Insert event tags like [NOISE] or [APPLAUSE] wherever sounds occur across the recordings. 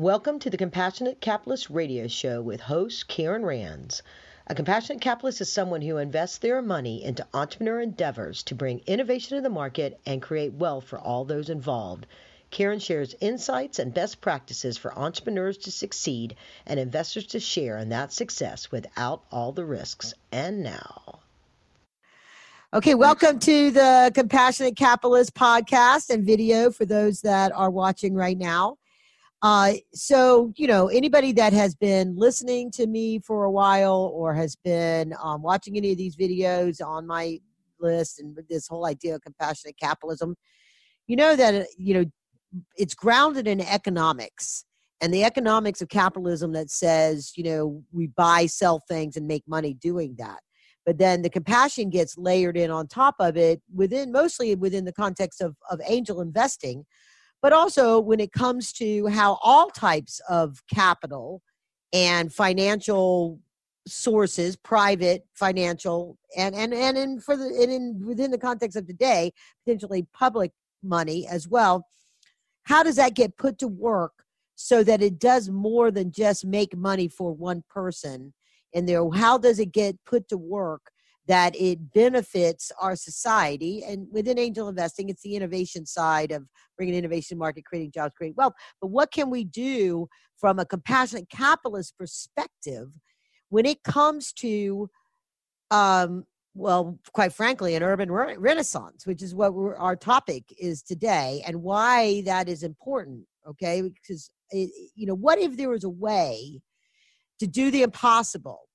Welcome to the Compassionate Capitalist Radio Show with host Karen Rands. A compassionate capitalist is someone who invests their money into entrepreneur endeavors to bring innovation to the market and create wealth for all those involved. Karen shares insights and best practices for entrepreneurs to succeed and investors to share in that success without all the risks. And now. Okay, welcome to the Compassionate Capitalist podcast and video for those that are watching right now. Uh, so, you know, anybody that has been listening to me for a while or has been um, watching any of these videos on my list and this whole idea of compassionate capitalism, you know that, uh, you know, it's grounded in economics and the economics of capitalism that says, you know, we buy, sell things and make money doing that. But then the compassion gets layered in on top of it within mostly within the context of, of angel investing but also when it comes to how all types of capital and financial sources private financial and and and in for the and in within the context of today potentially public money as well how does that get put to work so that it does more than just make money for one person and there? How does it get put to work that it benefits our society. And within angel investing, it's the innovation side of bringing innovation market, creating jobs, creating wealth. But what can we do from a compassionate capitalist perspective when it comes to, um, well, quite frankly, an urban re- renaissance, which is what our topic is today, and why that is important. Okay, because it, you know, what if there was a way to do the impossible?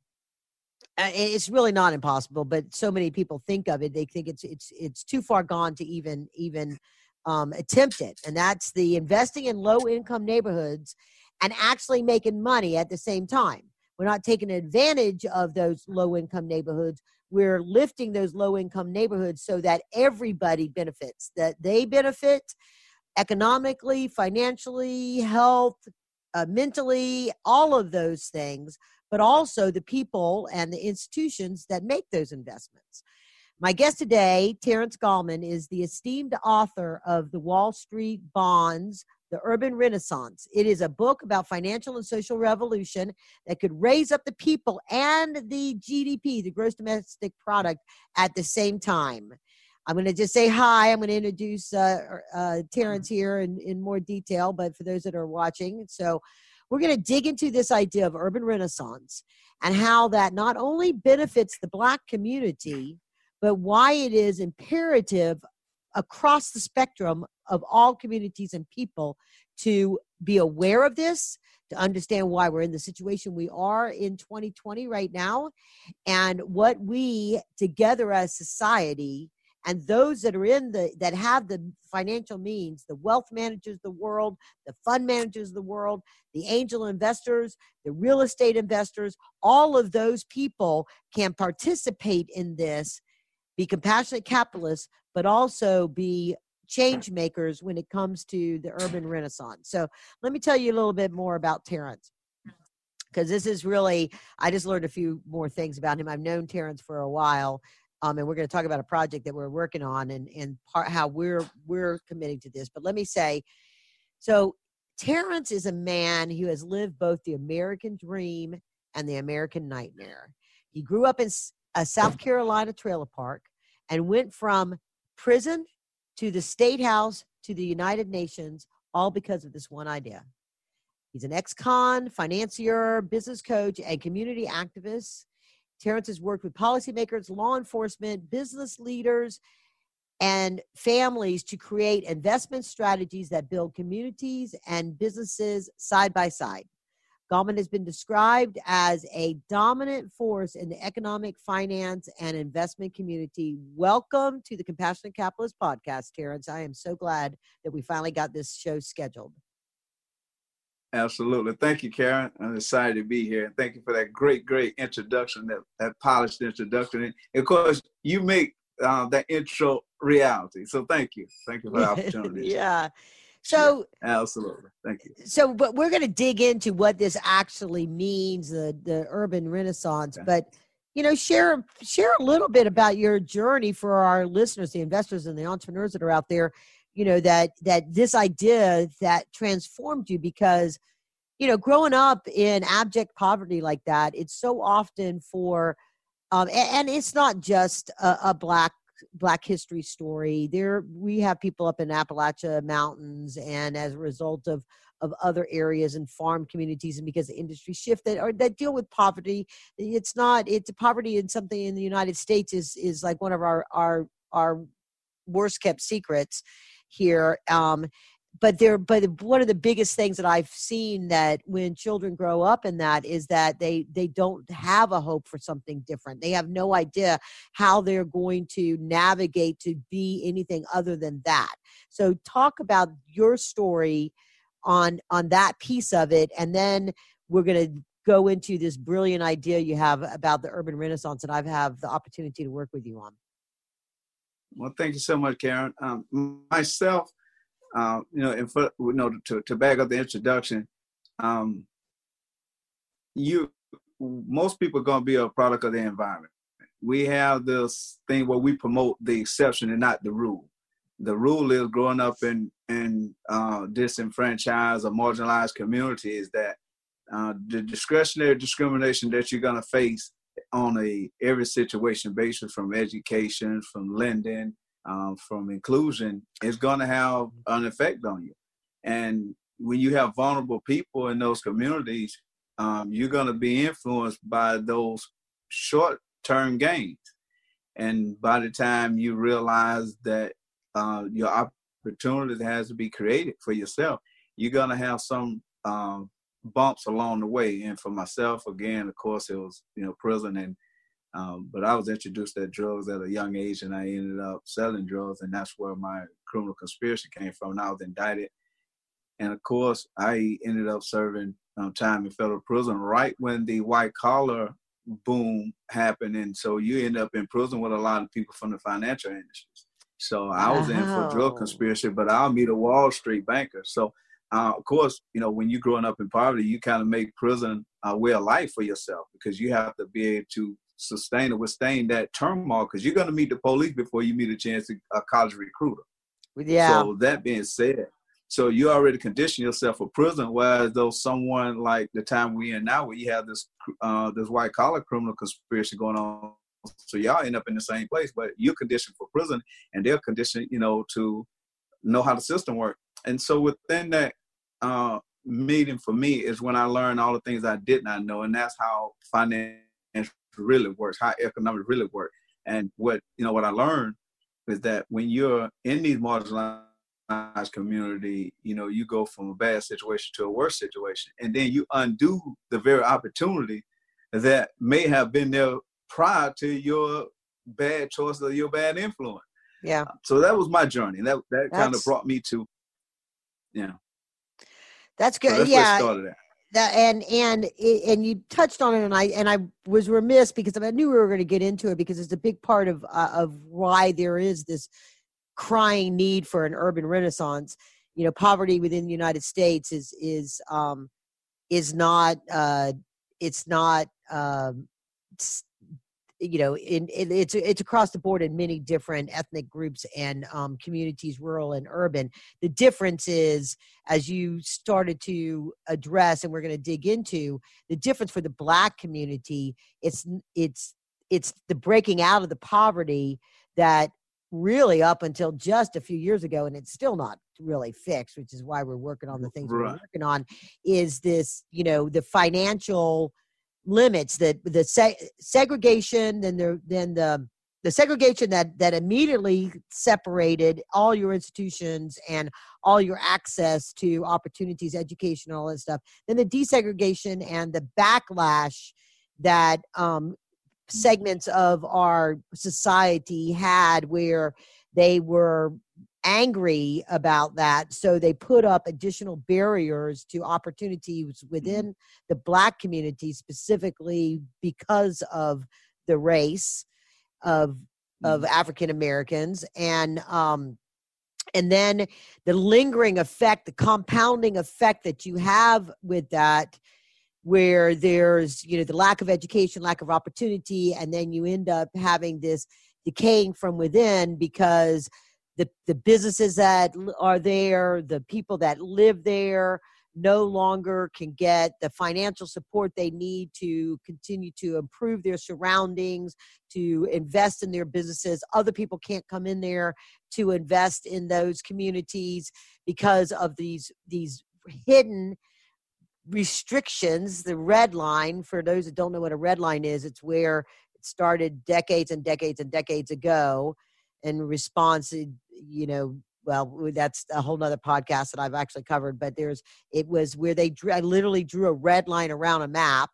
It's really not impossible but so many people think of it they think it's it's it's too far gone to even even um, attempt it and that's the investing in low income neighborhoods and actually making money at the same time. We're not taking advantage of those low income neighborhoods we're lifting those low income neighborhoods so that everybody benefits that they benefit economically financially health uh, mentally all of those things but also the people and the institutions that make those investments. My guest today, Terrence Gallman, is the esteemed author of The Wall Street Bonds, The Urban Renaissance. It is a book about financial and social revolution that could raise up the people and the GDP, the gross domestic product, at the same time. I'm going to just say hi. I'm going to introduce uh, uh, Terrence here in, in more detail, but for those that are watching, so we're going to dig into this idea of urban renaissance and how that not only benefits the black community, but why it is imperative across the spectrum of all communities and people to be aware of this, to understand why we're in the situation we are in 2020 right now, and what we together as society and those that are in the that have the financial means the wealth managers of the world the fund managers of the world the angel investors the real estate investors all of those people can participate in this be compassionate capitalists but also be change makers when it comes to the urban renaissance. So let me tell you a little bit more about terrence because this is really i just learned a few more things about him. I've known terrence for a while um, and we're going to talk about a project that we're working on and and part how we're we're committing to this. But let me say, so Terrence is a man who has lived both the American dream and the American nightmare. He grew up in a South Carolina trailer park and went from prison to the state house to the United Nations, all because of this one idea. He's an ex con, financier, business coach, and community activist. Terrence has worked with policymakers, law enforcement, business leaders, and families to create investment strategies that build communities and businesses side by side. Gallman has been described as a dominant force in the economic, finance, and investment community. Welcome to the Compassionate Capitalist Podcast, Terrence. I am so glad that we finally got this show scheduled. Absolutely. Thank you, Karen. I'm excited to be here. And thank you for that great, great introduction, that, that polished introduction. And of course, you make uh, that intro reality. So thank you. Thank you for the opportunity. [LAUGHS] yeah. So yeah, absolutely, thank you. So, but we're going to dig into what this actually means, the the urban renaissance. Okay. But you know, share share a little bit about your journey for our listeners, the investors and the entrepreneurs that are out there you know that that this idea that transformed you because you know, growing up in abject poverty like that, it's so often for, um, and, and it's not just a, a black black history story. There we have people up in appalachia mountains and as a result of of other areas and farm communities and because the industry shift that or that deal with poverty. It's not it's poverty in something in the united states is is like one of our our our worst kept secrets here um but there but one of the biggest things that i've seen that when children grow up in that is that they they don't have a hope for something different. They have no idea how they're going to navigate to be anything other than that. So talk about your story on on that piece of it and then we're going to go into this brilliant idea you have about the urban renaissance and i've have the opportunity to work with you on well thank you so much karen um, myself uh, you know, for you know, to to back up the introduction, um, you most people are going to be a product of the environment. We have this thing where we promote the exception and not the rule. The rule is growing up in in uh, disenfranchised or marginalized communities that uh, the discretionary discrimination that you're going to face on a every situation basis, from education, from lending, um, from inclusion is going to have an effect on you. And when you have vulnerable people in those communities, um, you're going to be influenced by those short term gains. And by the time you realize that uh, your opportunity has to be created for yourself, you're going to have some um, bumps along the way. And for myself, again, of course, it was you know prison and um, but I was introduced to drugs at a young age, and I ended up selling drugs, and that's where my criminal conspiracy came from. And I was indicted, and of course, I ended up serving um, time in federal prison right when the white collar boom happened, and so you end up in prison with a lot of people from the financial industries. So I was in for drug conspiracy, but I'll meet a Wall Street banker. So uh, of course, you know, when you're growing up in poverty, you kind of make prison a way of life for yourself because you have to be able to sustain or withstand that turmoil because you're going to meet the police before you meet a chance to a college recruiter. Yeah. So that being said, so you already condition yourself for prison. Whereas though someone like the time we in now, where you have this uh, this white collar criminal conspiracy going on, so y'all end up in the same place, but you're conditioned for prison, and they're conditioned, you know, to know how the system works. And so within that uh, meeting for me is when I learned all the things I did not know, and that's how finance really works, how economics really work. And what you know, what I learned is that when you're in these marginalized community, you know, you go from a bad situation to a worse situation, and then you undo the very opportunity that may have been there prior to your bad choice or your bad influence. Yeah. So that was my journey. That that kind of brought me to, yeah. That's good. So that's yeah. that and and and you touched on it and i and i was remiss because i knew we were going to get into it because it's a big part of uh, of why there is this crying need for an urban renaissance. You know poverty within the united states is is um is not uh it's not um you know in, in, it's it's across the board in many different ethnic groups and um, communities rural and urban the difference is as you started to address and we're going to dig into the difference for the black community it's it's it's the breaking out of the poverty that really up until just a few years ago and it's still not really fixed which is why we're working on the things right. we're working on is this you know the financial limits that the se- segregation then the then the the segregation that that immediately separated all your institutions and all your access to opportunities education all that stuff. Then the desegregation and the backlash that um, segments of our society had where they were angry about that. So they put up additional barriers to opportunities mm-hmm. within the black community, specifically because of the race of of mm-hmm. African Americans and um and then the lingering effect, the compounding effect that you have with that where there's you know the lack of education lack of opportunity and then you end up having this decaying from within because the the businesses that are there, the people that live there, no longer can get the financial support they need to continue to improve their surroundings, to invest in their businesses. Other people can't come in there to invest in those communities because of these these hidden restrictions the red line for those that don't know what a red line is it's where it started decades and decades and decades ago in response eh, you know well that's a whole nother podcast that i've actually covered but there's it was where they drew i literally drew a red line around a map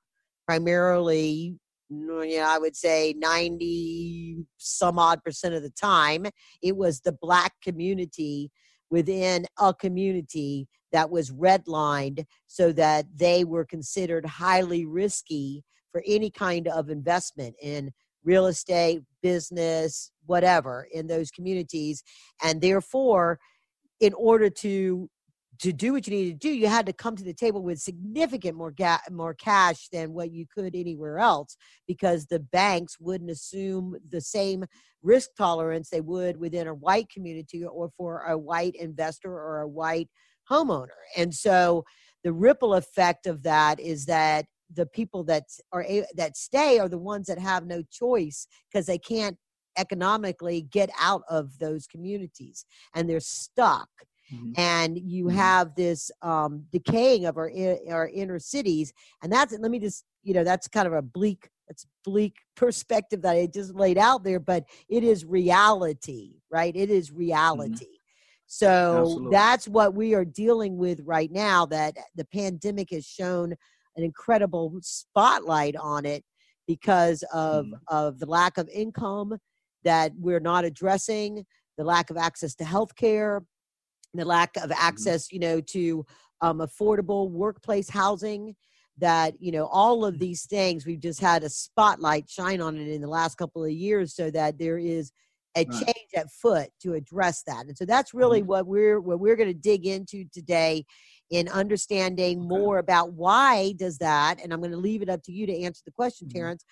primarily mm, yeah i would say 90 some odd percent of the time it was the black community within a community that was redlined so that they were considered highly risky for any kind of investment in real estate, business, whatever in those communities. And therefore, in order to to do what you needed to do, you had to come to the table with significant more ga- more cash than what you could anywhere else because the banks wouldn't assume the same risk tolerance they would within a white community or for a white investor or a white homeowner. And so the ripple effect of that is that the people that are that stay are the ones that have no choice because they can't economically get out of those communities and they're stuck mm-hmm. and you mm-hmm. have this um, decaying of our our inner cities and that's let me just you know that's kind of a bleak it's bleak [LAUGHS] perspective that I just laid out there but it is reality right it is mm-hmm. reality mm-hmm. so Absolutely. that's what we are dealing with right now that the pandemic has shown an incredible spotlight on it because of mm. of the lack of income that we're not addressing, the lack of access to health care, the lack of mm-hmm. access, mm. you know, to um, affordable workplace housing that you know all of mm. these things we've just had a spotlight shine on it in the last couple of years so that there is a right. change at foot to address that and so that's really mm-hmm. what we're what we're going to dig into today in understanding more about why does that and i'm going to leave it up to you to answer the question mm-hmm. terrence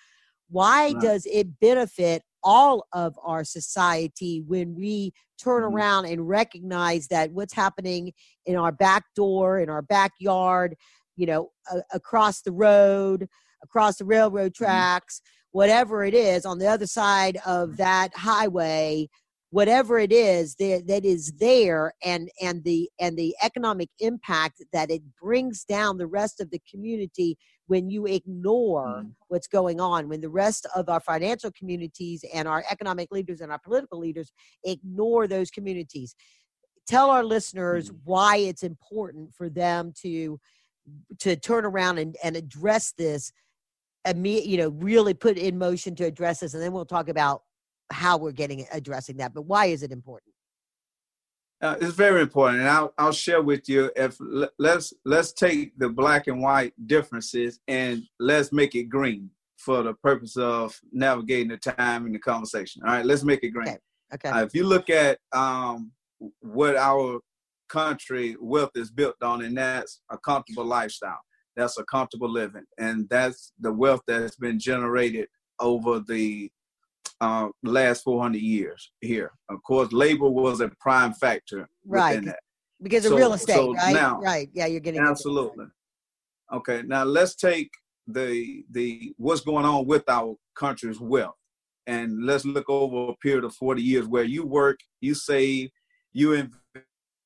why right. does it benefit all of our society when we turn mm-hmm. around and recognize that what's happening in our back door in our backyard you know a- across the road across the railroad mm-hmm. tracks mm-hmm. whatever it is on the other side of that highway whatever it is that, that is there and and the and the economic impact that it brings down the rest of the community when you ignore mm. what's going on when the rest of our financial communities and our economic leaders and our political leaders ignore those communities tell our listeners mm. why it's important for them to to turn around and, and address this you know really put in motion to address this and then we'll talk about how we're getting addressing that. But why is it important? Uh, it's very important, and I'll I'll share with you. If let's let's take the black and white differences and let's make it green for the purpose of navigating the time and the conversation. All right, let's make it green. Okay. okay. Uh, if you look at um, what our country wealth is built on, and that's a comfortable lifestyle. That's a comfortable living, and that's the wealth that's been generated over the uh, last 400 years here. Of course, labor was a prime factor right. within that. Because of so, real estate, so right? Now, right. Yeah, you're getting absolutely. Okay, now let's take the the what's going on with our country's wealth, and let's look over a period of 40 years where you work, you save, you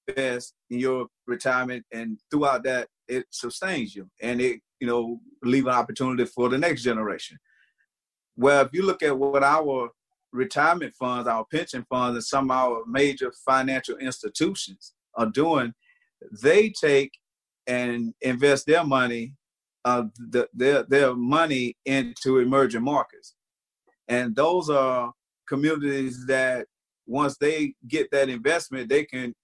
invest in your retirement, and throughout that, it sustains you, and it you know leave an opportunity for the next generation. Well, if you look at what our retirement funds, our pension funds, and some of our major financial institutions are doing, they take and invest their money, uh, the, their their money into emerging markets, and those are communities that once they get that investment, they can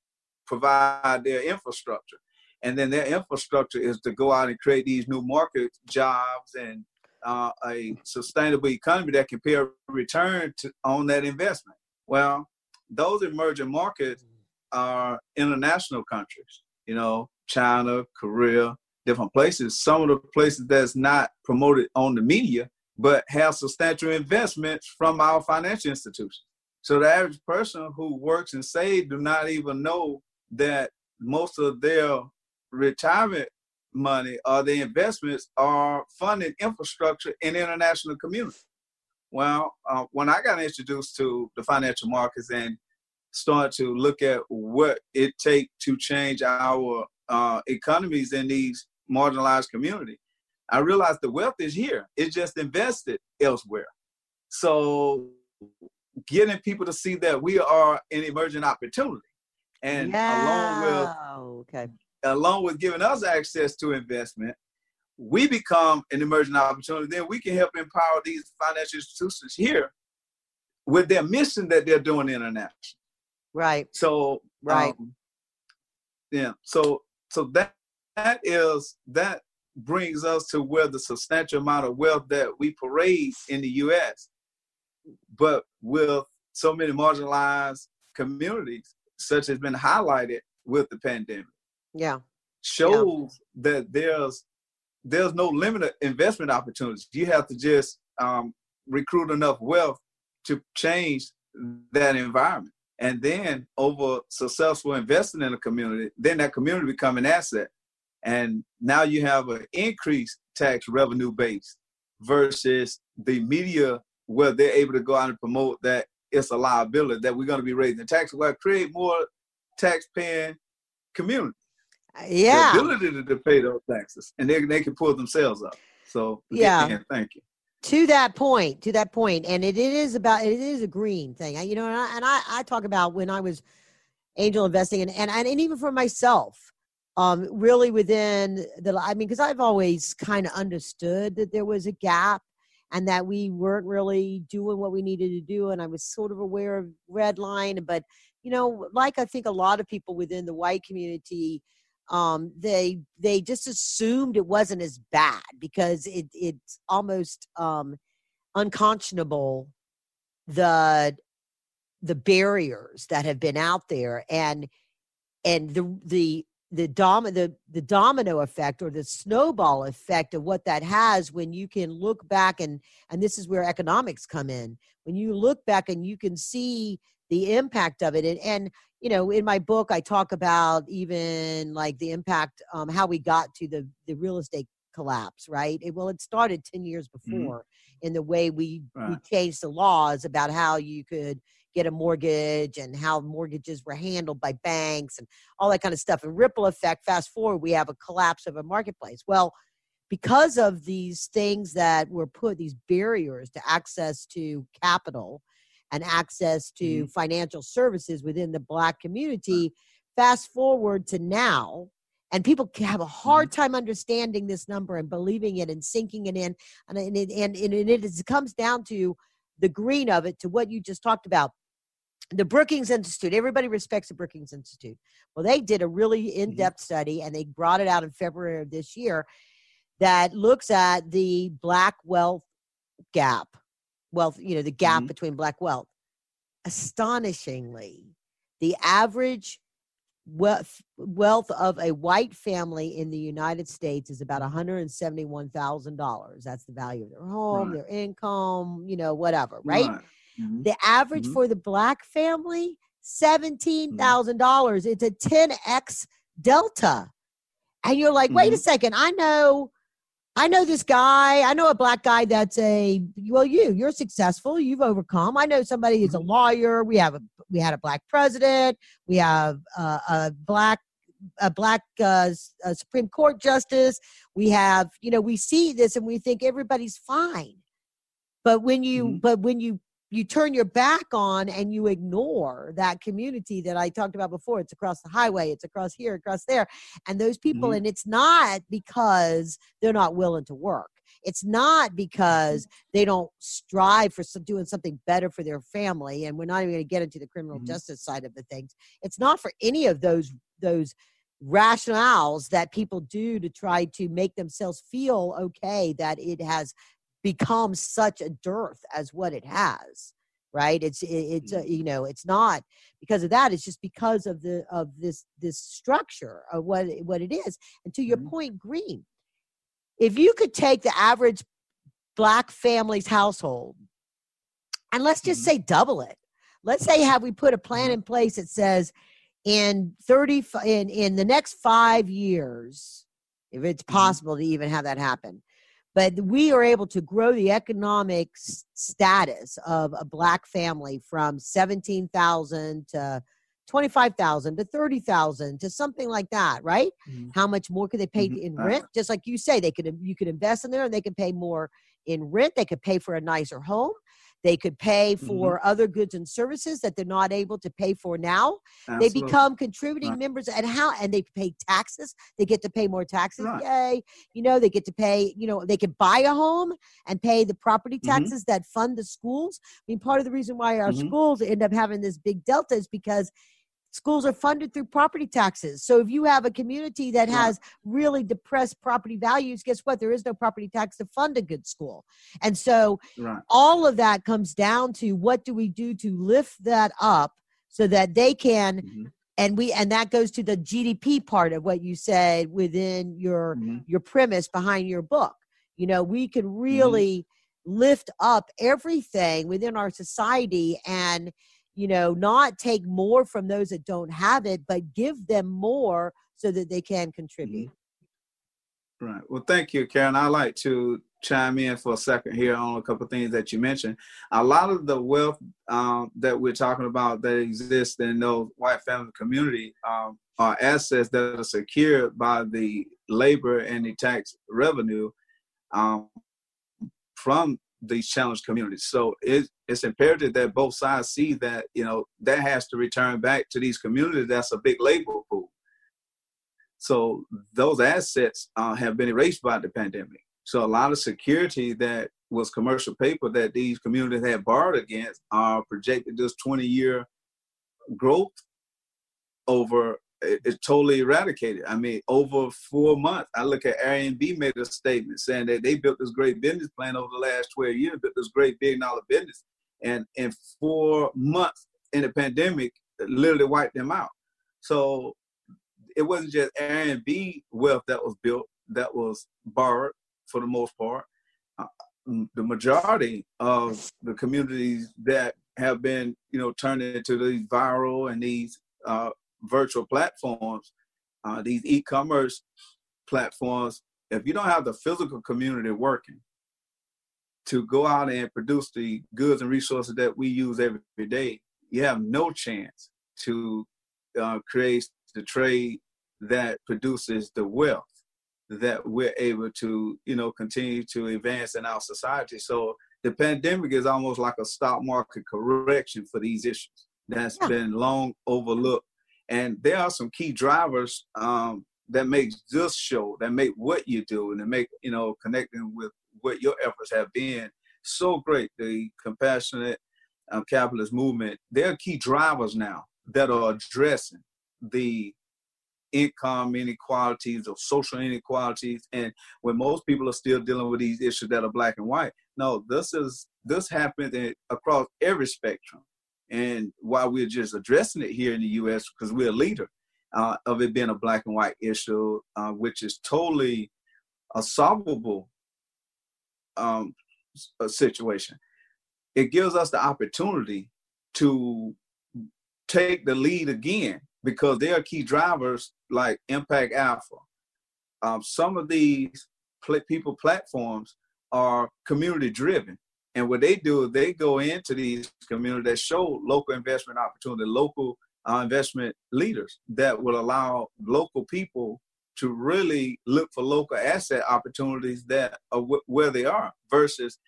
provide their infrastructure, and then their infrastructure is to go out and create these new market jobs and uh, a sustainable economy that can pay a return to, on that investment. Well, those emerging markets are international countries, you know, China, Korea, different places. Some of the places that's not promoted on the media, but have substantial investments from our financial institutions. So the average person who works and saves do not even know that most of their retirement money or the investments are funding infrastructure in international community. Well, uh, when I got introduced to the financial markets and started to look at what it takes to change our uh, economies in these marginalized communities, I realized the wealth is here. It's just invested elsewhere. So getting people to see that we are an emerging opportunity. And yeah. along with okay. Along with giving us access to investment, we become an emerging opportunity. Then we can help empower these financial institutions here with their mission that they're doing international. Right. So right. Um, yeah. So so that that is that brings us to where the substantial amount of wealth that we parade in the U.S. But with so many marginalized communities, such has been highlighted with the pandemic. Yeah. Shows yeah. that there's there's no limited investment opportunities. You have to just um, recruit enough wealth to change that environment. And then over successful investing in a community, then that community become an asset. And now you have an increased tax revenue base versus the media where they're able to go out and promote that it's a liability that we're going to be raising the tax. Well, create more tax paying community. Yeah. The ability to pay those taxes and they, they can pull themselves up. So, yeah. Again, thank you. To that point, to that point, and it, it is about it is a green thing. You know, and I, and I, I talk about when I was angel investing and, and, and even for myself, um, really within the, I mean, because I've always kind of understood that there was a gap and that we weren't really doing what we needed to do. And I was sort of aware of red line, but you know, like I think a lot of people within the white community, um, they they just assumed it wasn't as bad because it it's almost um, unconscionable the the barriers that have been out there and and the the the dom the, the domino effect or the snowball effect of what that has when you can look back and and this is where economics come in. When you look back and you can see the impact of it and, and you know in my book i talk about even like the impact um, how we got to the the real estate collapse right it, well it started 10 years mm-hmm. before mm-hmm. in the way we right. we changed the laws about how you could get a mortgage and how mortgages were handled by banks and all that kind of stuff. And ripple effect, fast forward, we have a collapse of a marketplace. Well, because of these things that were put, these barriers to access to capital and access to mm-hmm. financial services within the black community, fast forward to now, and people have a hard mm-hmm. time understanding this number and believing it and sinking it in. And, and, and, and it, it comes down to the green of it to what you just talked about the Brookings Institute, everybody respects the Brookings Institute. Well, they did a really in depth mm-hmm. study and they brought it out in February of this year that looks at the black wealth gap, wealth, you know, the gap mm-hmm. between black wealth. Astonishingly, the average wealth, wealth of a white family in the United States is about $171,000. That's the value of their home, right. their income, you know, whatever, right? right Mm-hmm. The average mm-hmm. for the black family, $17,000. Mm-hmm. It's a 10x delta. And you're like, wait a mm-hmm. second, I know I know this guy. I know a black guy that's a well. You, you're successful. You've overcome. I know somebody who's a mm-hmm. lawyer. We have a we had a black president. We have uh, a black a black uh, a Supreme Court justice. We have you know we see this and we think everybody's fine. But when you mm-hmm. but when you you turn your back on and you ignore that community that I talked about before. It's across the highway, it's across here, across there. And those people, mm-hmm. and it's not because they're not willing to work. It's not because mm-hmm. they don't strive for some, doing something better for their family. And we're not even going to get into the criminal mm-hmm. justice side of the things. It's not for any of those those rationales that people do to try to make themselves feel okay that it has become such a dearth as what it has right it's it's uh, mm-hmm. you know it's not because of that it's just because of the of this this structure of what what it is and to your mm-hmm. point green if you could take the average black family's household and let's just mm-hmm. say double it let's say have we put a plan mm-hmm. in place that says in 30 in in the next 5 years if it's Mm-hmm. possible to even have that happen but we are able to grow the economic status of a black family from 17,000 to 25,000 to 30,000 to something like that, right? Mhm. How much more could they pay Mhm. in Uh, rent? Just like you say, they could you could invest in there and they could pay more in rent, they could pay for a nicer home. They could pay Mm-hmm. for other goods and services that they're not able to pay for now they become contributing Right. members and how and they pay taxes they get to pay more taxes Right. yay you know they get to pay you know they could buy a home and pay the property Mhm. taxes that fund the schools i mean part of the reason why our Mhm. schools end up having this big delta is because schools are funded through property taxes so if you have a community that has really depressed property values guess what there is no property tax to fund a good school and so Right. all of that comes down to what do we do to lift that up so that they can Mhm. and we and that goes to the gdp part of what you said within your Mhm. your premise behind your book you know we can really lift up everything within our society and you know not take more from those that don't have it but give them more so that they can contribute Right. Well, thank you, Karen. I'd like to chime in for a second here on a couple of things that you mentioned. A lot of the wealth um, that we're talking about that exists in those white family community um, are assets that are secured by the labor and the tax revenue um, from these challenged communities. So it, it's imperative that both sides see that you know that has to return back to these communities. That's a big labor pool. So those assets uh, have been erased by the pandemic. So a lot of security that was commercial paper that these communities had borrowed against are projected this 20 year growth over it- it's totally eradicated. I mean, over four months, I look at Airbnb made a statement saying that they built this great business plan over the last 12 years, built this great billion dollar business. And in four months in the pandemic, it literally wiped them out. So it wasn't just Airbnb wealth that was built, that was borrowed for the most part. Uh, the majority of the communities that have been, you know, turned into these viral and these uh, virtual platforms, uh, these e-commerce platforms, if you don't have the physical community working to go out and produce the goods and resources that we use every day, you have no chance to uh, create the trade that produces the wealth that we're able to, you know, continue to advance in our society. So the pandemic is almost like a stock market correction for these issues that's Yeah. been long overlooked. And there are some key drivers um, that make this show, that make what you do, and that make you know connecting with what your efforts have been so great. The compassionate um, capitalist movement. There are key drivers now that are addressing the income inequalities or social inequalities and when most people are still dealing with these issues that are black and white no this is this happens across every spectrum and while we're just addressing it here in the us because we're a leader uh, of it being a black and white issue uh, which is totally a solvable um, situation it gives us the opportunity to take the lead again because there are key drivers like Impact Alpha. Um, some of these pl- people platforms are community driven. And what they do is they go into these communities that show local investment opportunity, local uh, investment leaders that will allow local people to really look for local asset opportunities that are w- where they are versus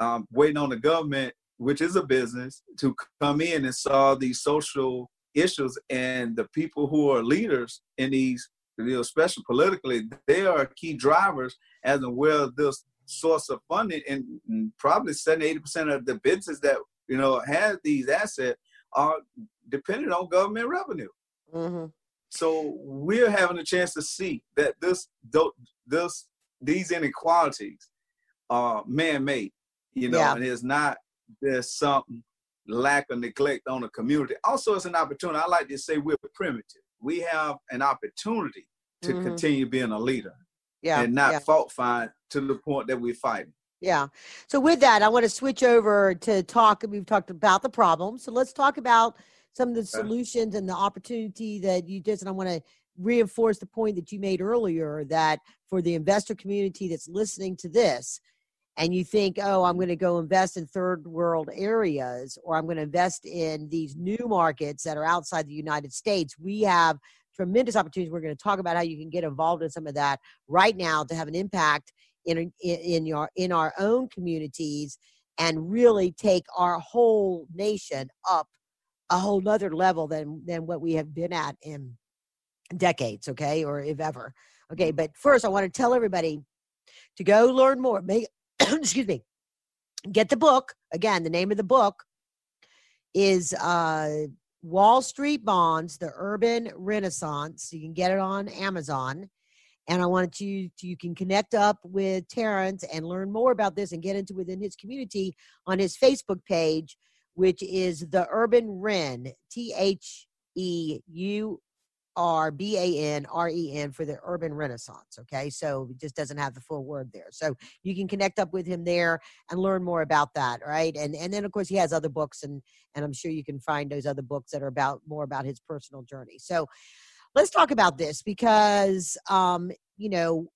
um, waiting on the government, which is a business, to come in and solve these social issues. And the people who are leaders in these, you know, especially politically, they are key drivers as to where this source of funding and, probably 70, 80% of the businesses that, you know, have these assets are dependent on government revenue. hmm So we're having a chance to see that this, this, these inequalities are man-made, you know, Yeah. and it's not there's something lack of neglect on the community. Also, it's an opportunity. I like to say we're primitive. We have an opportunity to Mhm. continue being a leader yeah and not yeah. fault find to the point that we're fighting. Yeah. So with that, I want to switch over to talk. We've talked about the problem. So let's talk about some of the solutions and the opportunity that you just and I want to reinforce the point that you made earlier that for the investor community that's listening to this and you think, oh, I'm going to go invest in third world areas or I'm going to invest in these new markets that are outside the United States, we have tremendous opportunities. We're going to talk about how you can get involved in some of that right now to have an impact in in, in your in our own communities and really take our whole nation up a whole nother level than than what we have been at in decades okay or if ever okay but first i want to tell everybody to go learn more make [COUGHS] excuse me, get the book. Again, the name of the book is uh, Wall Street Bonds, The Urban Renaissance. You can get it on Amazon. And I wanted you to, you can connect up with Terrence and learn more about this and get into within his community on his Facebook page, which is the Urban Ren, T H E U R B A N R E N for the Urban Renaissance. Okay, so it just doesn't have the full word there. So you can connect up with him there and learn more about that, right? And and then of course he has other books, and and I'm sure you can find those other books that are about more about his personal journey. So let's talk about this because um, you know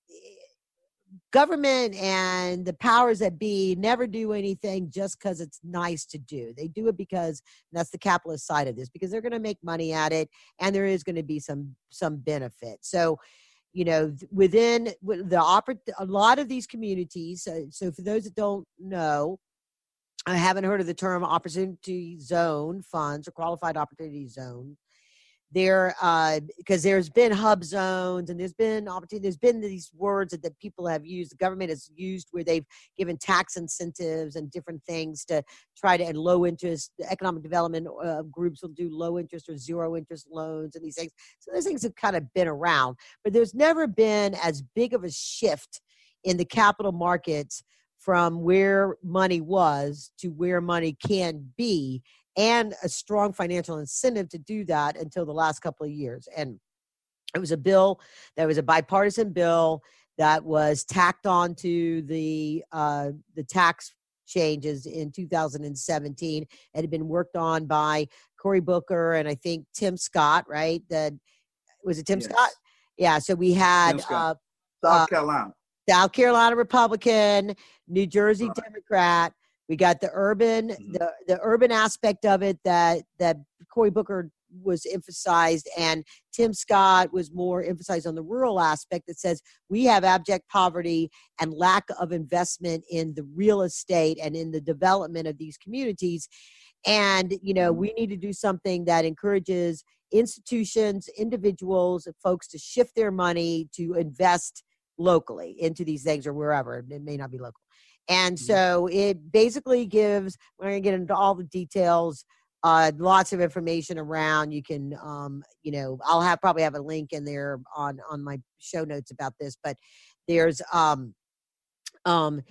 government and the powers that be never do anything just because it's nice to do. They do it because that's the capitalist side of this because they're going to make money at it and there is going to be some some benefit. So, you know, within the a lot of these communities. So, so for those that don't know, I haven't heard of the term opportunity zone funds or qualified opportunity zone there uh because there's been hub zones and there's been opportunity there's been these words that, that people have used the government has used where they've given tax incentives and different things to try to and low interest economic development uh, groups will do low interest or zero interest loans and these things. So those things have kind of been around but there's never been as big of a shift in the capital markets from where money was to where money can be and a strong financial incentive to do that until the last couple of years. And it was a bill that was a bipartisan bill that was tacked on to the uh, the tax changes in 2017. It had been worked on by Cory Booker and I think Tim Scott, right? That was it Tim yes. Scott? Yeah. So we had uh, South uh, Carolina. South Carolina Republican, New Jersey right. Democrat, we got the urban, mm-hmm. the the urban aspect of it that that Cory Booker was emphasized and Tim Scott was more emphasized on the rural aspect that says we have abject poverty and lack of investment in the real estate and in the development of these communities. And you know we need to do something that encourages institutions individuals folks to shift their money to invest locally into these things or wherever. It may not be local and mm-hmm. so it basically gives, we're going to get into all the details, uh, lots of information around. You can, um, you know, I'll have probably have a link in there on, on my show notes about this, but there's, um, um,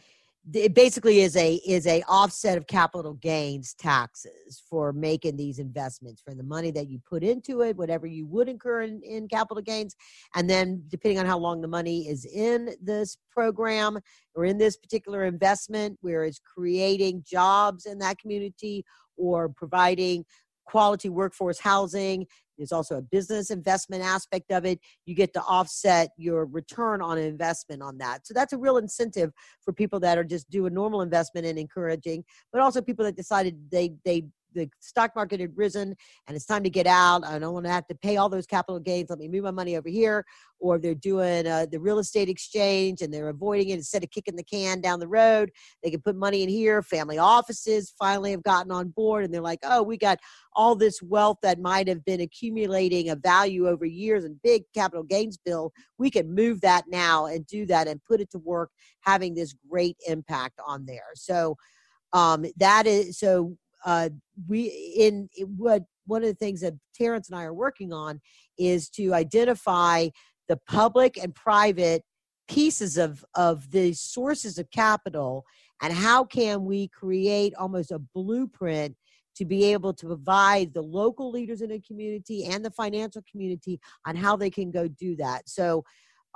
it basically is a is a offset of capital gains taxes for making these investments for the money that you put into it whatever you would incur in, in capital gains. And then depending on how long the money is in this program or in this particular investment where it's creating jobs in that community or providing quality workforce housing there's also a business investment aspect of it. You get to offset your return on investment on that. So that's a real incentive for people that are just doing normal investment and encouraging, but also people that decided they they the stock market had risen and it's time to get out. I don't want to have to pay all those capital gains. Let me move my money over here. Or they're doing uh, the real estate exchange and they're avoiding it instead of kicking the can down the road. They can put money in here. Family offices finally have gotten on board and they're like, oh, we got all this wealth that might have been accumulating a value over years and big capital gains bill. We can move that now and do that and put it to work, having this great impact on there. So, um, that is so uh, we in what one of the things that Terrence and I are working on is to identify the public and private pieces of of the sources of capital and how can we create almost a blueprint to be able to provide the local leaders in a community and the financial community on how they can go do that. So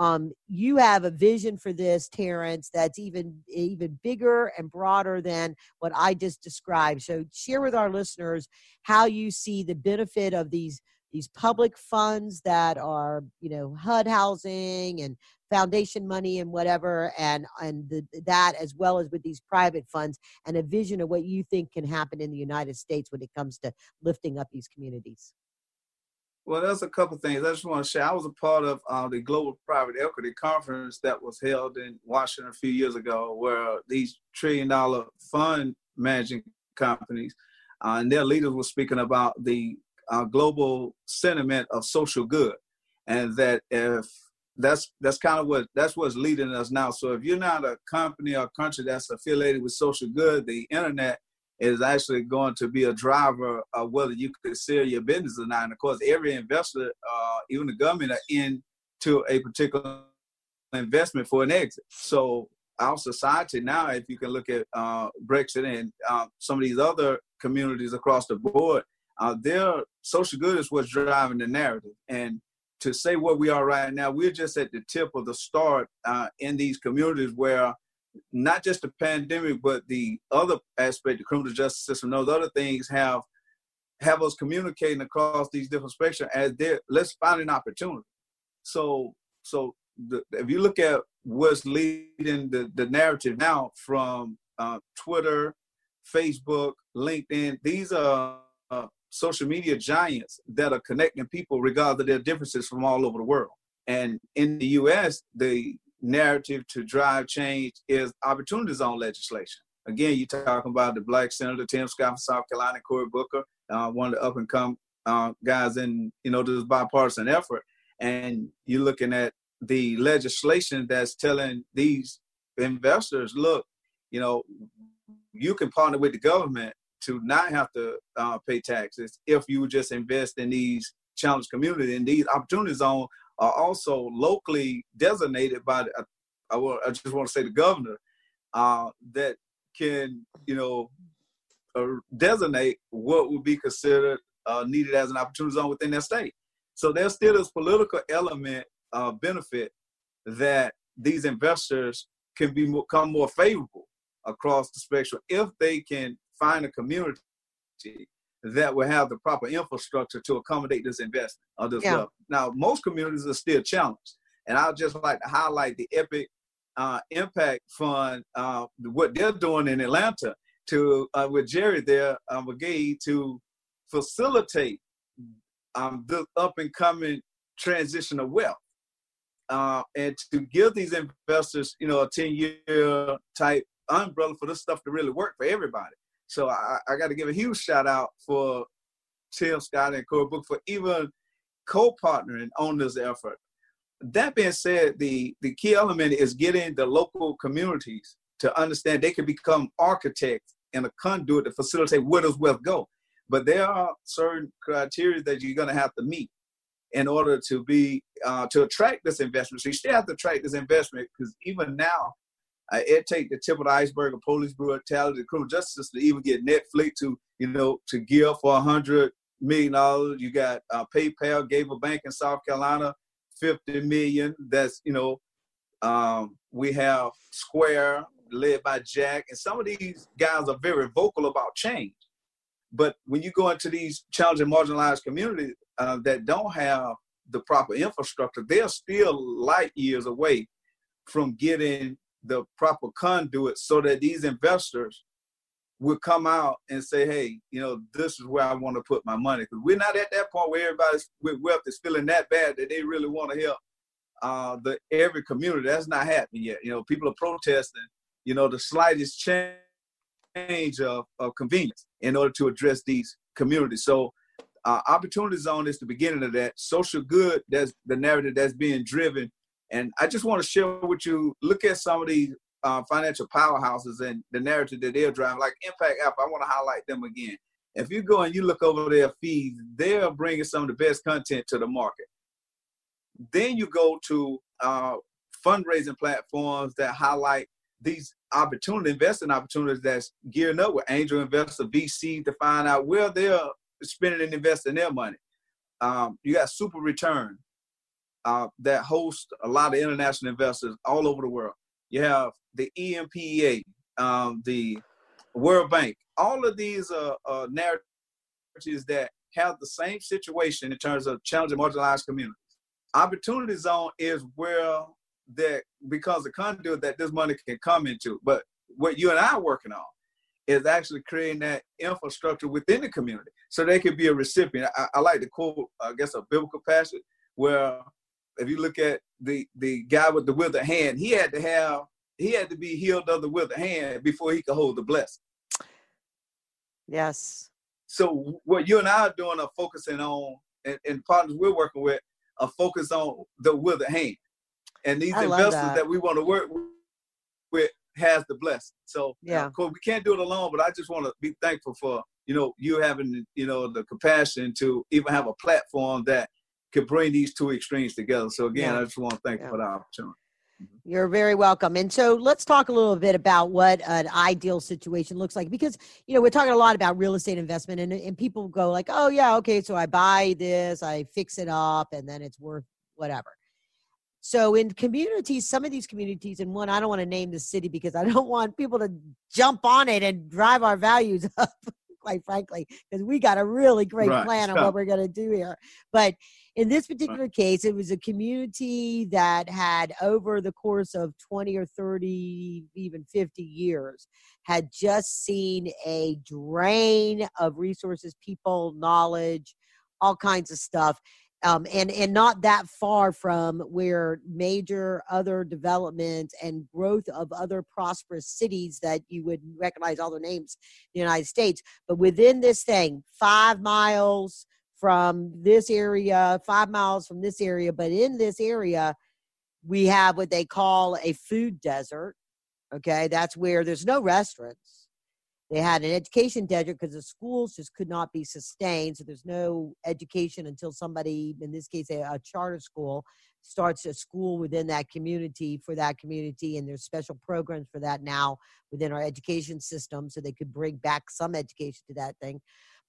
Um, you have a vision for this, Terrence, that's even even bigger and broader than what I just described. So share with our listeners how you see the benefit of these these public funds that are you know HUD housing and foundation money and whatever and and the, that as well as with these private funds and a vision of what you think can happen in the United States when it comes to lifting up these communities. Well, there's a couple things I just want to share. I was a part of uh, the Global Private Equity Conference that was held in Washington a few years ago, where these trillion dollar fund managing companies uh, and their leaders were speaking about the uh, global sentiment of social good, and that if that's that's kind of what that's what's leading us now. So if you're not a company or country that's affiliated with social good, the internet is actually going to be a driver of whether you consider your business or not. And of course, every investor, uh, even the government, are into a particular investment for an exit. So our society now, if you can look at uh, Brexit and uh, some of these other communities across the board, uh, their social good is what's driving the narrative. And to say where we are right now, we're just at the tip of the start uh, in these communities where not just the pandemic, but the other aspect, the criminal justice system, those other things have have us communicating across these different spectrum as they let's find an opportunity. So so the, if you look at what's leading the, the narrative now from uh, Twitter, Facebook, LinkedIn, these are uh, social media giants that are connecting people regardless of their differences from all over the world. And in the U.S., the narrative to drive change is opportunity zone legislation. Again, you're talking about the black senator Tim Scott from South Carolina, Cory Booker, uh, one of the up and come uh, guys in you know this bipartisan effort, and you're looking at the legislation that's telling these investors, look, you know, you can partner with the government to not have to uh, pay taxes if you just invest in these challenged communities and these opportunity zones are also locally designated by, the, I, I just want to say the governor, uh, that can, you know, uh, designate what would be considered uh, needed as an opportunity zone within their state. So there's still this political element uh, benefit that these investors can be become more favorable across the spectrum if they can find a community that will have the proper infrastructure to accommodate this investment of this yeah. level. Now, most communities are still challenged, and I'd just like to highlight the Epic uh, Impact Fund, uh, what they're doing in Atlanta to uh, with Jerry there, um, McGee, to facilitate um, the up and coming transition of wealth. Uh, and to give these investors, you know, a 10 year type umbrella for this stuff to really work for everybody. So I, I got to give a huge shout out for Tim Scott and Cory Book for even co-partnering on this effort. That being said, the, the key element is getting the local communities to understand they can become architects and a conduit to facilitate where does wealth go. But there are certain criteria that you're going to have to meet in order to be uh, to attract this investment. So you still have to attract this investment because even now it take the tip of the iceberg of police brutality, criminal justice to even get Netflix to, you know, to give for a hundred million dollars. You got uh, PayPal gave a bank in South Carolina 50 million. That's, you know, um, we have Square led by Jack, and some of these guys are very vocal about change. But when you go into these challenging marginalized communities uh, that don't have the proper infrastructure, they're still light years away from getting the proper conduit so that these investors would come out and say, hey, you know, this is where I want to put my money. Because we're not at that point where everybody's with wealth is feeling that bad that they really want to help uh, the every community. That's not happening yet. You know, people are protesting, you know, the slightest change of, of convenience in order to address these communities. So uh, opportunity zone is the beginning of that. Social good, that's the narrative that's being driven and I just want to share with you, look at some of these uh, financial powerhouses and the narrative that they're driving, like Impact Alpha. I want to highlight them again. If you go and you look over their feeds, they're bringing some of the best content to the market. Then you go to uh, fundraising platforms that highlight these opportunity investing opportunities that's gearing up with angel investor VC to find out where they're spending and investing their money. Um, you got Super Return uh, that host a lot of international investors all over the world. You have the EMPA, um, the World Bank. All of these uh, uh, narratives that have the same situation in terms of challenging marginalized communities. Opportunity zone is where that because the conduit that this money can come into. But what you and I are working on is actually creating that infrastructure within the community so they can be a recipient. I, I like to quote, I guess, a biblical passage where if you look at the the guy with the withered hand, he had to have he had to be healed of the withered hand before he could hold the blessing. Yes. So what you and I are doing are focusing on, and, and partners we're working with are focused on the withered hand, and these I investors that. that we want to work with has the blessing. So Yeah. of course we can't do it alone, but I just want to be thankful for you know you having you know the compassion to even have a platform that could bring these two extremes together. So again, Yeah. I just want to thank Yeah. you for the opportunity. Mm-hmm. You're very welcome. And so let's talk a little bit about what an ideal situation looks like because you know we're talking a lot about real estate investment and, and people go like, oh yeah, okay, so I buy this, I fix it up, and then it's worth whatever. So in communities, some of these communities, and one I don't want to name the city because I don't [LAUGHS] want people to jump on it and drive our values [LAUGHS] up, quite frankly, because we got a really great Right, plan on what we're going to do here. But in this particular case, it was a community that had, over the course of 20 or 30, even 50 years, had just seen a drain of resources, people, knowledge, all kinds of stuff. Um, and and not that far from where major other development and growth of other prosperous cities that you would recognize all their names in the United States, but within this thing, five miles from this area, five miles from this area, but in this area, we have what they call a food desert. Okay, that's where there's no restaurants. They had an education desert because the schools just could not be sustained. So there's no education until somebody, in this case, a, a charter school, starts a school within that community for that community. And there's special programs for that now within our education system so they could bring back some education to that thing.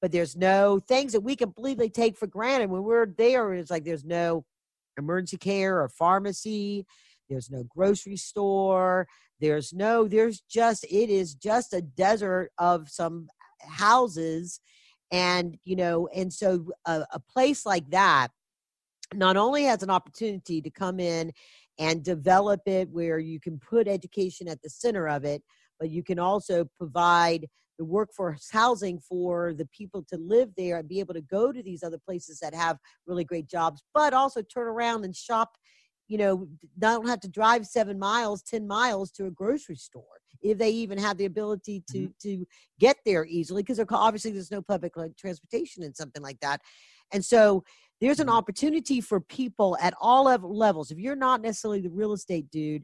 But there's no things that we completely take for granted when we're there. It's like there's no emergency care or pharmacy. There's no grocery store. There's no, there's just, it is just a desert of some houses. And, you know, and so a, a place like that not only has an opportunity to come in and develop it where you can put education at the center of it, but you can also provide the workforce housing for the people to live there and be able to go to these other places that have really great jobs, but also turn around and shop you know, don't have to drive seven miles, 10 miles to a grocery store if they even have the ability to Mhm. to get there easily because obviously there's no public transportation and something like that. And so there's an Mhm. opportunity for people at all levels. If you're not necessarily the real estate dude,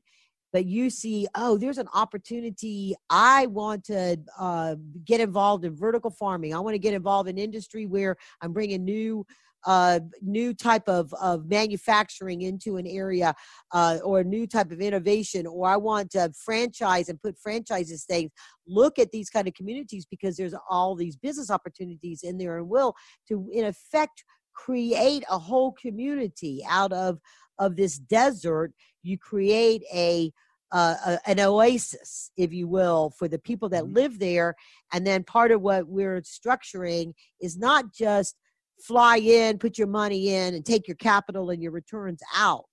but you see, oh, there's an opportunity. I want to uh, get involved in vertical farming. I want to get involved in industry where I'm bringing new uh, new type of, of manufacturing into an area uh, or a new type of innovation, or I want to franchise and put franchises things. Look at these kind of communities because there's all these business opportunities in there and will to, in effect, create a whole community out of of this desert. You create a uh, a, an oasis, if you will, for the people that Mhm. live there. And then part of what we're structuring is not just fly in, put your money in, and take your capital and your returns out.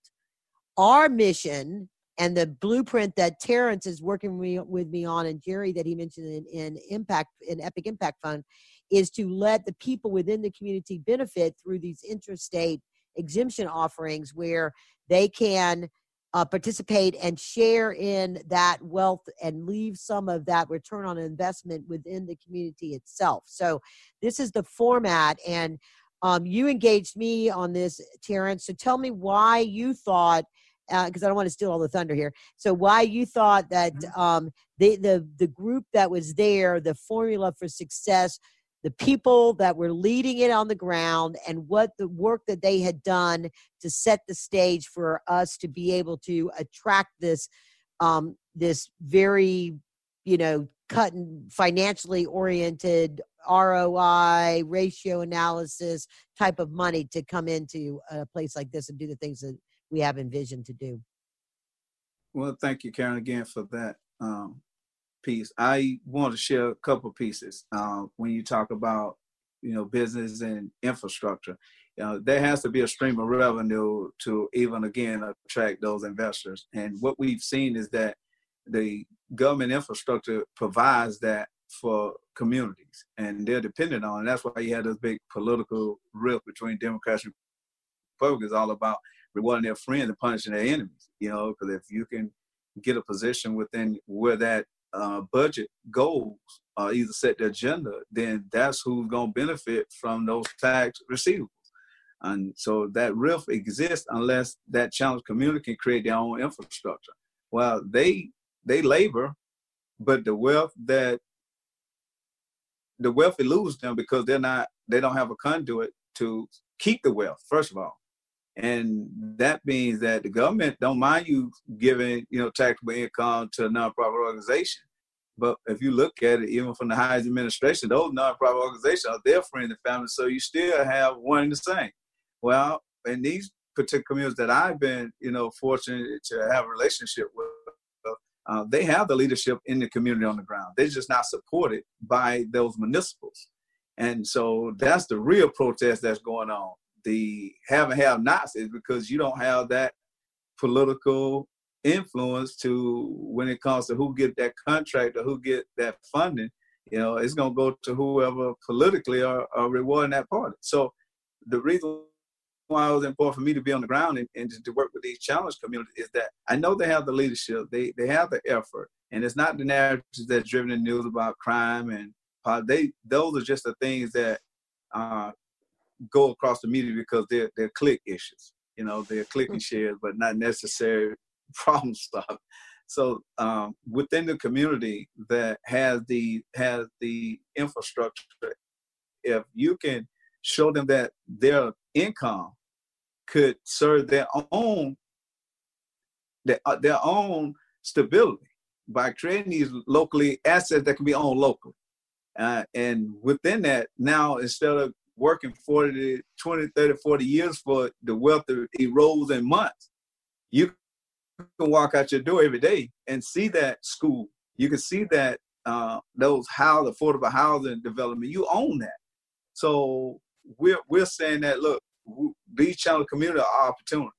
Our mission and the blueprint that Terrence is working with me on, and Jerry that he mentioned in, in Impact in Epic Impact Fund, is to let the people within the community benefit through these interstate exemption offerings where they can uh, participate and share in that wealth and leave some of that return on investment within the community itself. So this is the format and um, you engaged me on this, Terrence. So tell me why you thought, because I don't want to steal all the thunder here. So why you thought that um, the the the group that was there, the formula for success, the people that were leading it on the ground, and what the work that they had done to set the stage for us to be able to attract this um, this very you know cut and financially oriented ROI ratio analysis type of money to come into a place like this and do the things that we have envisioned to do. Well, thank you, Karen, again for that um, piece. I want to share a couple pieces uh, when you talk about you know business and infrastructure. You know, there has to be a stream of revenue to even again attract those investors. And what we've seen is that the government infrastructure provides that for communities, and they're dependent on. And that's why you had this big political rift between Democrats and Republicans, all about rewarding their friends and punishing their enemies. You know, because if you can get a position within where that uh, budget goals uh, either set the agenda, then that's who's going to benefit from those tax receivables. And so that rift exists unless that challenged community can create their own infrastructure. Well, they they labor, but the wealth that the wealth eludes them because they're not they don't have a conduit to keep the wealth, first of all. And that means that the government don't mind you giving, you know, taxable income to a nonprofit organization. But if you look at it, even from the highest administration, those nonprofit organizations are their friends and family, so you still have one and the same. Well, in these particular communities that I've been, you know, fortunate to have a relationship with, uh, they have the leadership in the community on the ground. They're just not supported by those municipals. And so that's the real protest that's going on. The have and have nots is because you don't have that political influence to when it comes to who get that contract or who get that funding. You know, it's going to go to whoever politically are, are rewarding that party. So the reason why it was important for me to be on the ground and, and to work with these challenge communities is that I know they have the leadership, they they have the effort, and it's not the narratives that's driven in news about crime and uh, they those are just the things that uh, go across the media because they're they're click issues. You know, they're clicking mm. shares, but not necessary [LAUGHS] problem stuff. So um, within the community that has the has the infrastructure, if you can show them that their income could serve their own their, uh, their own stability by creating these locally assets that can be owned locally. Uh, and within that, now instead of working 40, 20, 30, 40 years for the wealth to erode in months, you can walk out your door every day and see that school. You can see that uh, those house, affordable housing development. You own that. So we're we're saying that look, these channel community are opportunities.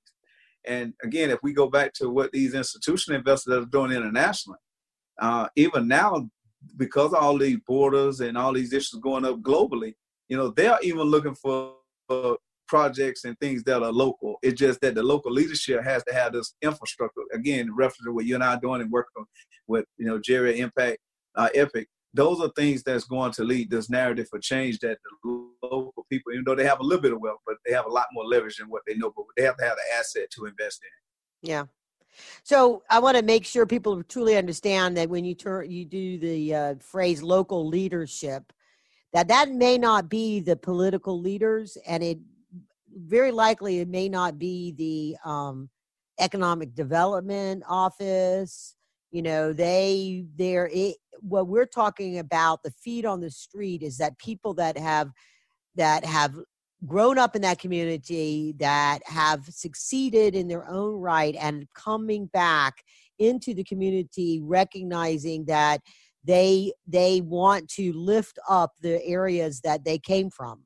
And again, if we go back to what these institutional investors are doing internationally, uh, even now, because all these borders and all these issues going up globally, you know, they're even looking for, for projects and things that are local. It's just that the local leadership has to have this infrastructure. Again, reference to what you and I are doing and working with, you know, Jerry Impact, uh, Epic. Those are things that's going to lead this narrative for change that the local people, even though they have a little bit of wealth, but they have a lot more leverage than what they know, but they have to have the asset to invest in. Yeah. So I want to make sure people truly understand that when you turn, you do the uh, phrase local leadership, that that may not be the political leaders, and it very likely it may not be the um, economic development office. You know, they they're it, what we're talking about. The feet on the street is that people that have that have grown up in that community that have succeeded in their own right and coming back into the community recognizing that they they want to lift up the areas that they came from.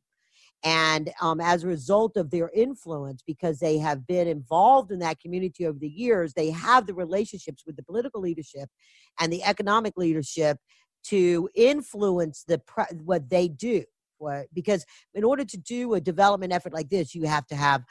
And um, as a result of their influence because they have been involved in that community over the years they have the relationships with the political leadership and the economic leadership to influence the what they do. What because in order to do a development effort like this you have to have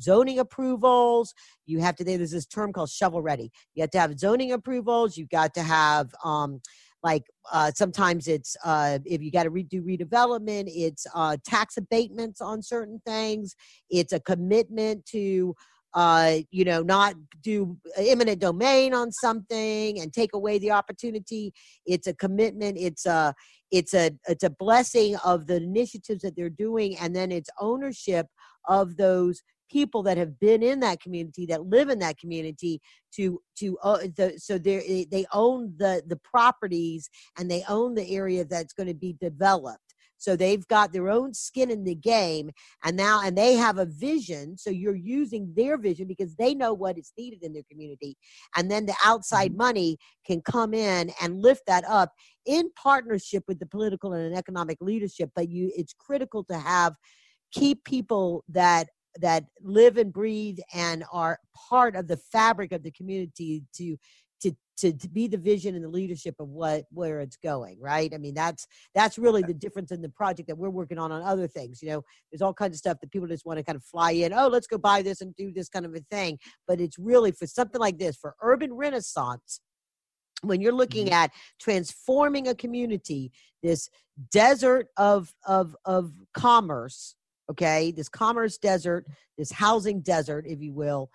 zoning approvals. You have to there's this term called shovel ready. You have to have zoning approvals. You've got to have um, like uh, sometimes it's uh, if you got to redo redevelopment it's uh, tax abatements on certain things it's a commitment to uh, you know, not do eminent domain on something and take away the opportunity. It's a commitment. It's a it's a it's a blessing of the initiatives that they're doing, and then it's ownership of those people that have been in that community that live in that community to to uh, the, so they they own the the properties and they own the area that's going to be developed So they've got their own skin in the game, and now and they have a vision. So you're using their vision because they know what is needed in their community, and then the outside mm-hmm. money can come in and lift that up in partnership with the political and economic leadership. But you, it's critical to have keep people that that live and breathe and are part of the fabric of the community to to, to, to be the vision and the leadership of what where it's going right? I mean that's that's really the difference in the project that we're working on on other things you know? There's all kinds of stuff that people just want to kind of fly in oh let's go buy this and do this kind of a thing. But it's really for something like this for urban renaissance when you're looking mm-hmm. at transforming a community this desert of of of commerce okay? This commerce desert this housing desert if you will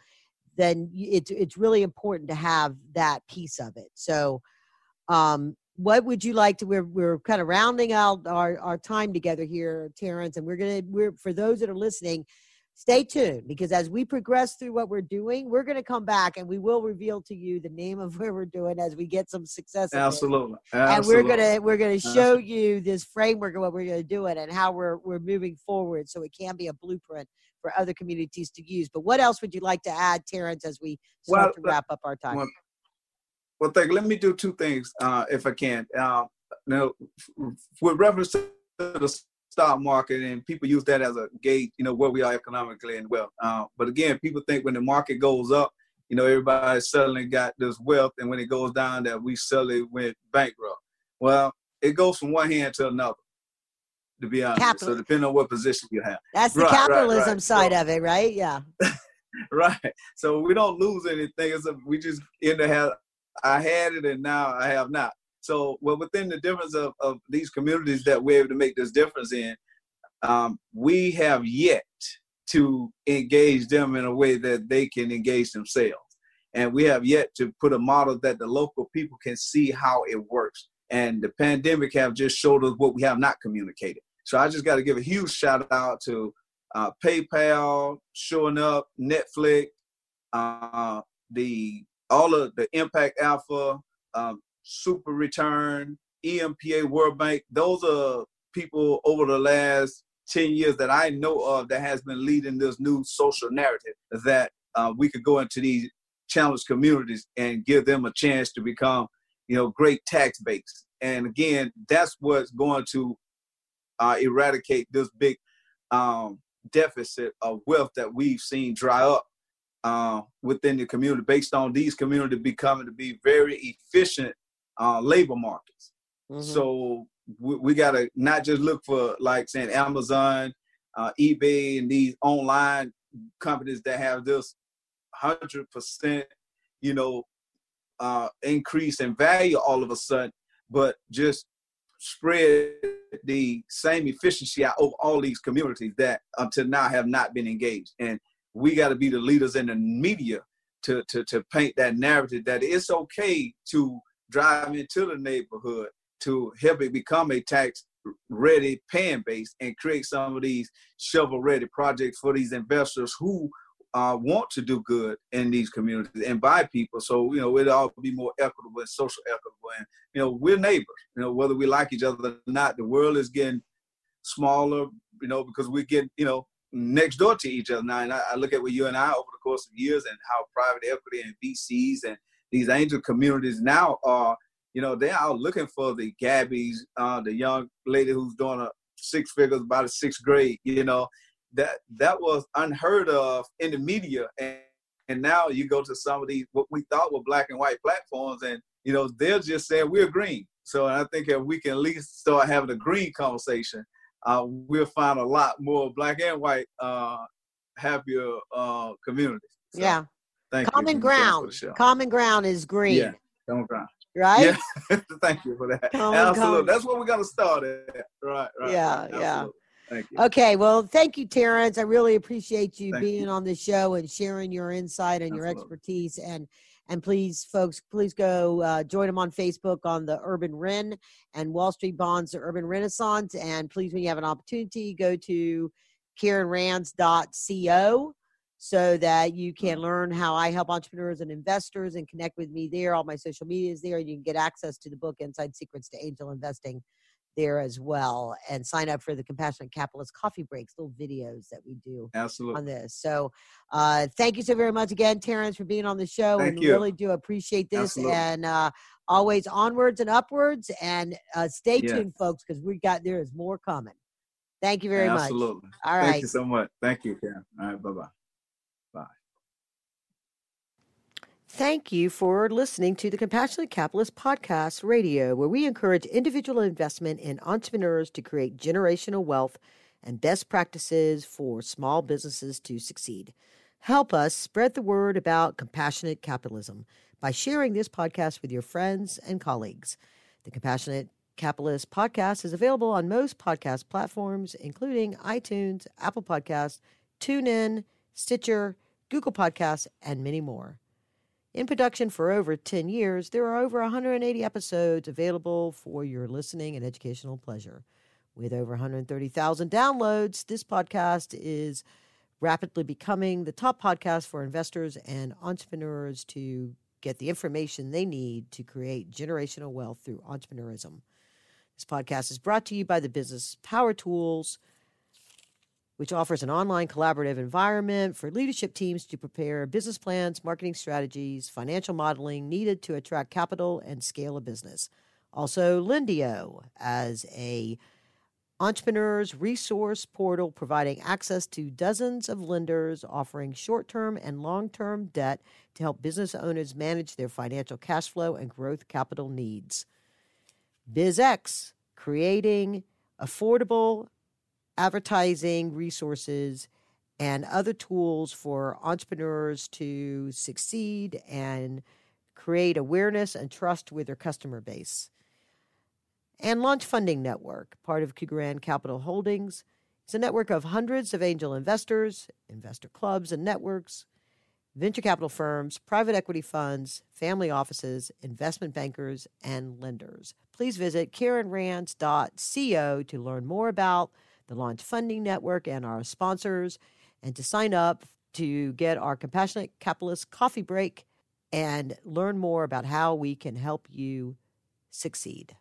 then it's it's really important to have that piece of it. So um what would you like to we're we're kind of rounding out our our time together here terrence and we're gonna we're for those that are listening stay tuned because as we progress through what we're doing, we're going to come back and we will reveal to you the name of [LAUGHS] where we're doing as we get some success. Absolutely. Absolutely. And we're going to we're going to show you this framework of what we're going to do it and how we're we're moving forward so it can be a blueprint for other communities to use. But what else would you like to add, Terrence, as we start well, to wrap up our time? Well, well thank you. Let me do two things, uh, if I can. Uh, now, with reference to the stock market and people use that as a gauge, you know, where we are economically and wealth. Uh, but again, people think when the market goes up, you know, everybody suddenly got this wealth, and when it goes down, that we suddenly went bankrupt. Well, it goes from one hand to another. To be honest, Capital. so depending on what position you have. That's the right, capitalism right, right. side so, of it, right? Yeah. [LAUGHS] right. So we don't lose anything. It's a, we just end up have. I had it, and now I have not. So, well, within the difference of, of these communities that we're able to make this difference in, um, we have yet to engage them in a way that they can engage themselves. And we have yet to put a model that the local people can see how it works. And the pandemic have just showed us what we have not communicated. So I just got to give a huge shout out to uh, PayPal showing up, Netflix, uh, the all of the Impact Alpha, um, Super Return, EMPA, World Bank. Those are people over the last 10 years that I know of that has been leading this new social narrative that uh, we could go into these challenged communities and give them a chance to become, you know, great tax base. And again, that's what's going to uh, eradicate this big um, deficit of wealth that we've seen dry up uh, within the community based on these communities becoming to be very efficient uh, labor markets. Mm-hmm. So we, we got to not just look for like saying Amazon, uh, eBay, and these online companies that have this hundred percent, you know, uh, increase in value all of a sudden, but just spread the same efficiency out over all these communities that until now have not been engaged. And we got to be the leaders in the media to, to, to paint that narrative that it's okay to drive into the neighborhood to help it become a tax ready paying base and create some of these shovel ready projects for these investors who uh, want to do good in these communities and buy people. So, you know, it'll all be more equitable and social equitable. And, you know, we're neighbors, you know, whether we like each other or not, the world is getting smaller, you know, because we get, you know, next door to each other now. And I, I look at what you and I over the course of years and how private equity and VCs and these angel communities now are you know, they're out looking for the Gabbies, uh, the young lady who's doing a six figures by the sixth grade. You know, that that was unheard of in the media, and and now you go to some of these what we thought were black and white platforms, and you know they're just saying we're green. So I think if we can at least start having a green conversation, uh, we'll find a lot more black and white uh, happier uh, communities. So, yeah. Thank common ground. Common ground is green. Yeah. Common ground right? Yeah. [LAUGHS] Thank you for that. Absolutely. That's what we're gonna start at. Right, right. Yeah, right. yeah. Thank you. Okay, well, thank you, Terrence. I really appreciate you thank being you. on the show and sharing your insight and Absolutely. your expertise. And and please, folks, please go uh, join them on Facebook on the Urban Ren and Wall Street Bonds, the Urban Renaissance. And please, when you have an opportunity, go to KarenRands.co so that you can learn how I help entrepreneurs and investors and connect with me there. All my social media is there. And you can get access to the book Inside Secrets to Angel Investing there as well and sign up for the Compassionate Capitalist coffee breaks, little videos that we do Absolutely. on this. So uh, thank you so very much again, Terrence, for being on the show. Thank and you. really do appreciate this. Absolutely. And uh, always onwards and upwards. And uh, stay Yeah. tuned, folks, because we got there is more coming. Thank you very much. Absolutely. All Thank you so much. Thank you, Karen. All right. Bye bye Thank you for listening to the Compassionate Capitalist Podcast Radio, where we encourage individual investment in entrepreneurs to create generational wealth and best practices for small businesses to succeed. Help us spread the word about compassionate capitalism by sharing this podcast with your friends and colleagues. The Compassionate Capitalist Podcast is available on most podcast platforms, including iTunes, Apple Podcasts, TuneIn, Stitcher, Google Podcasts, and many more. In production for over 10 years, there are over 180 episodes available for your listening and educational pleasure. With over 130,000 downloads, this podcast is rapidly becoming the top podcast for investors and entrepreneurs to get the information they need to create generational wealth through entrepreneurism. This podcast is brought to you by the business Power Tools which offers an online collaborative environment for leadership teams to prepare business plans, marketing strategies, financial modeling needed to attract capital and scale a business. Also, Lendio as a entrepreneurs resource portal providing access to dozens of lenders offering short-term and long-term debt to help business owners manage their financial cash flow and growth capital needs. BizX creating affordable advertising resources and other tools for entrepreneurs to succeed and create awareness and trust with their customer base. And Launch Funding Network, part of Kugarand Capital Holdings, is a network of hundreds of angel investors, investor clubs and networks, venture capital firms, private equity funds, family offices, investment bankers, and lenders. Please visit KarenRands.co to learn more about the Launch Funding Network and our sponsors, and to sign up to get our Compassionate Capitalist coffee break and learn more about how we can help you succeed.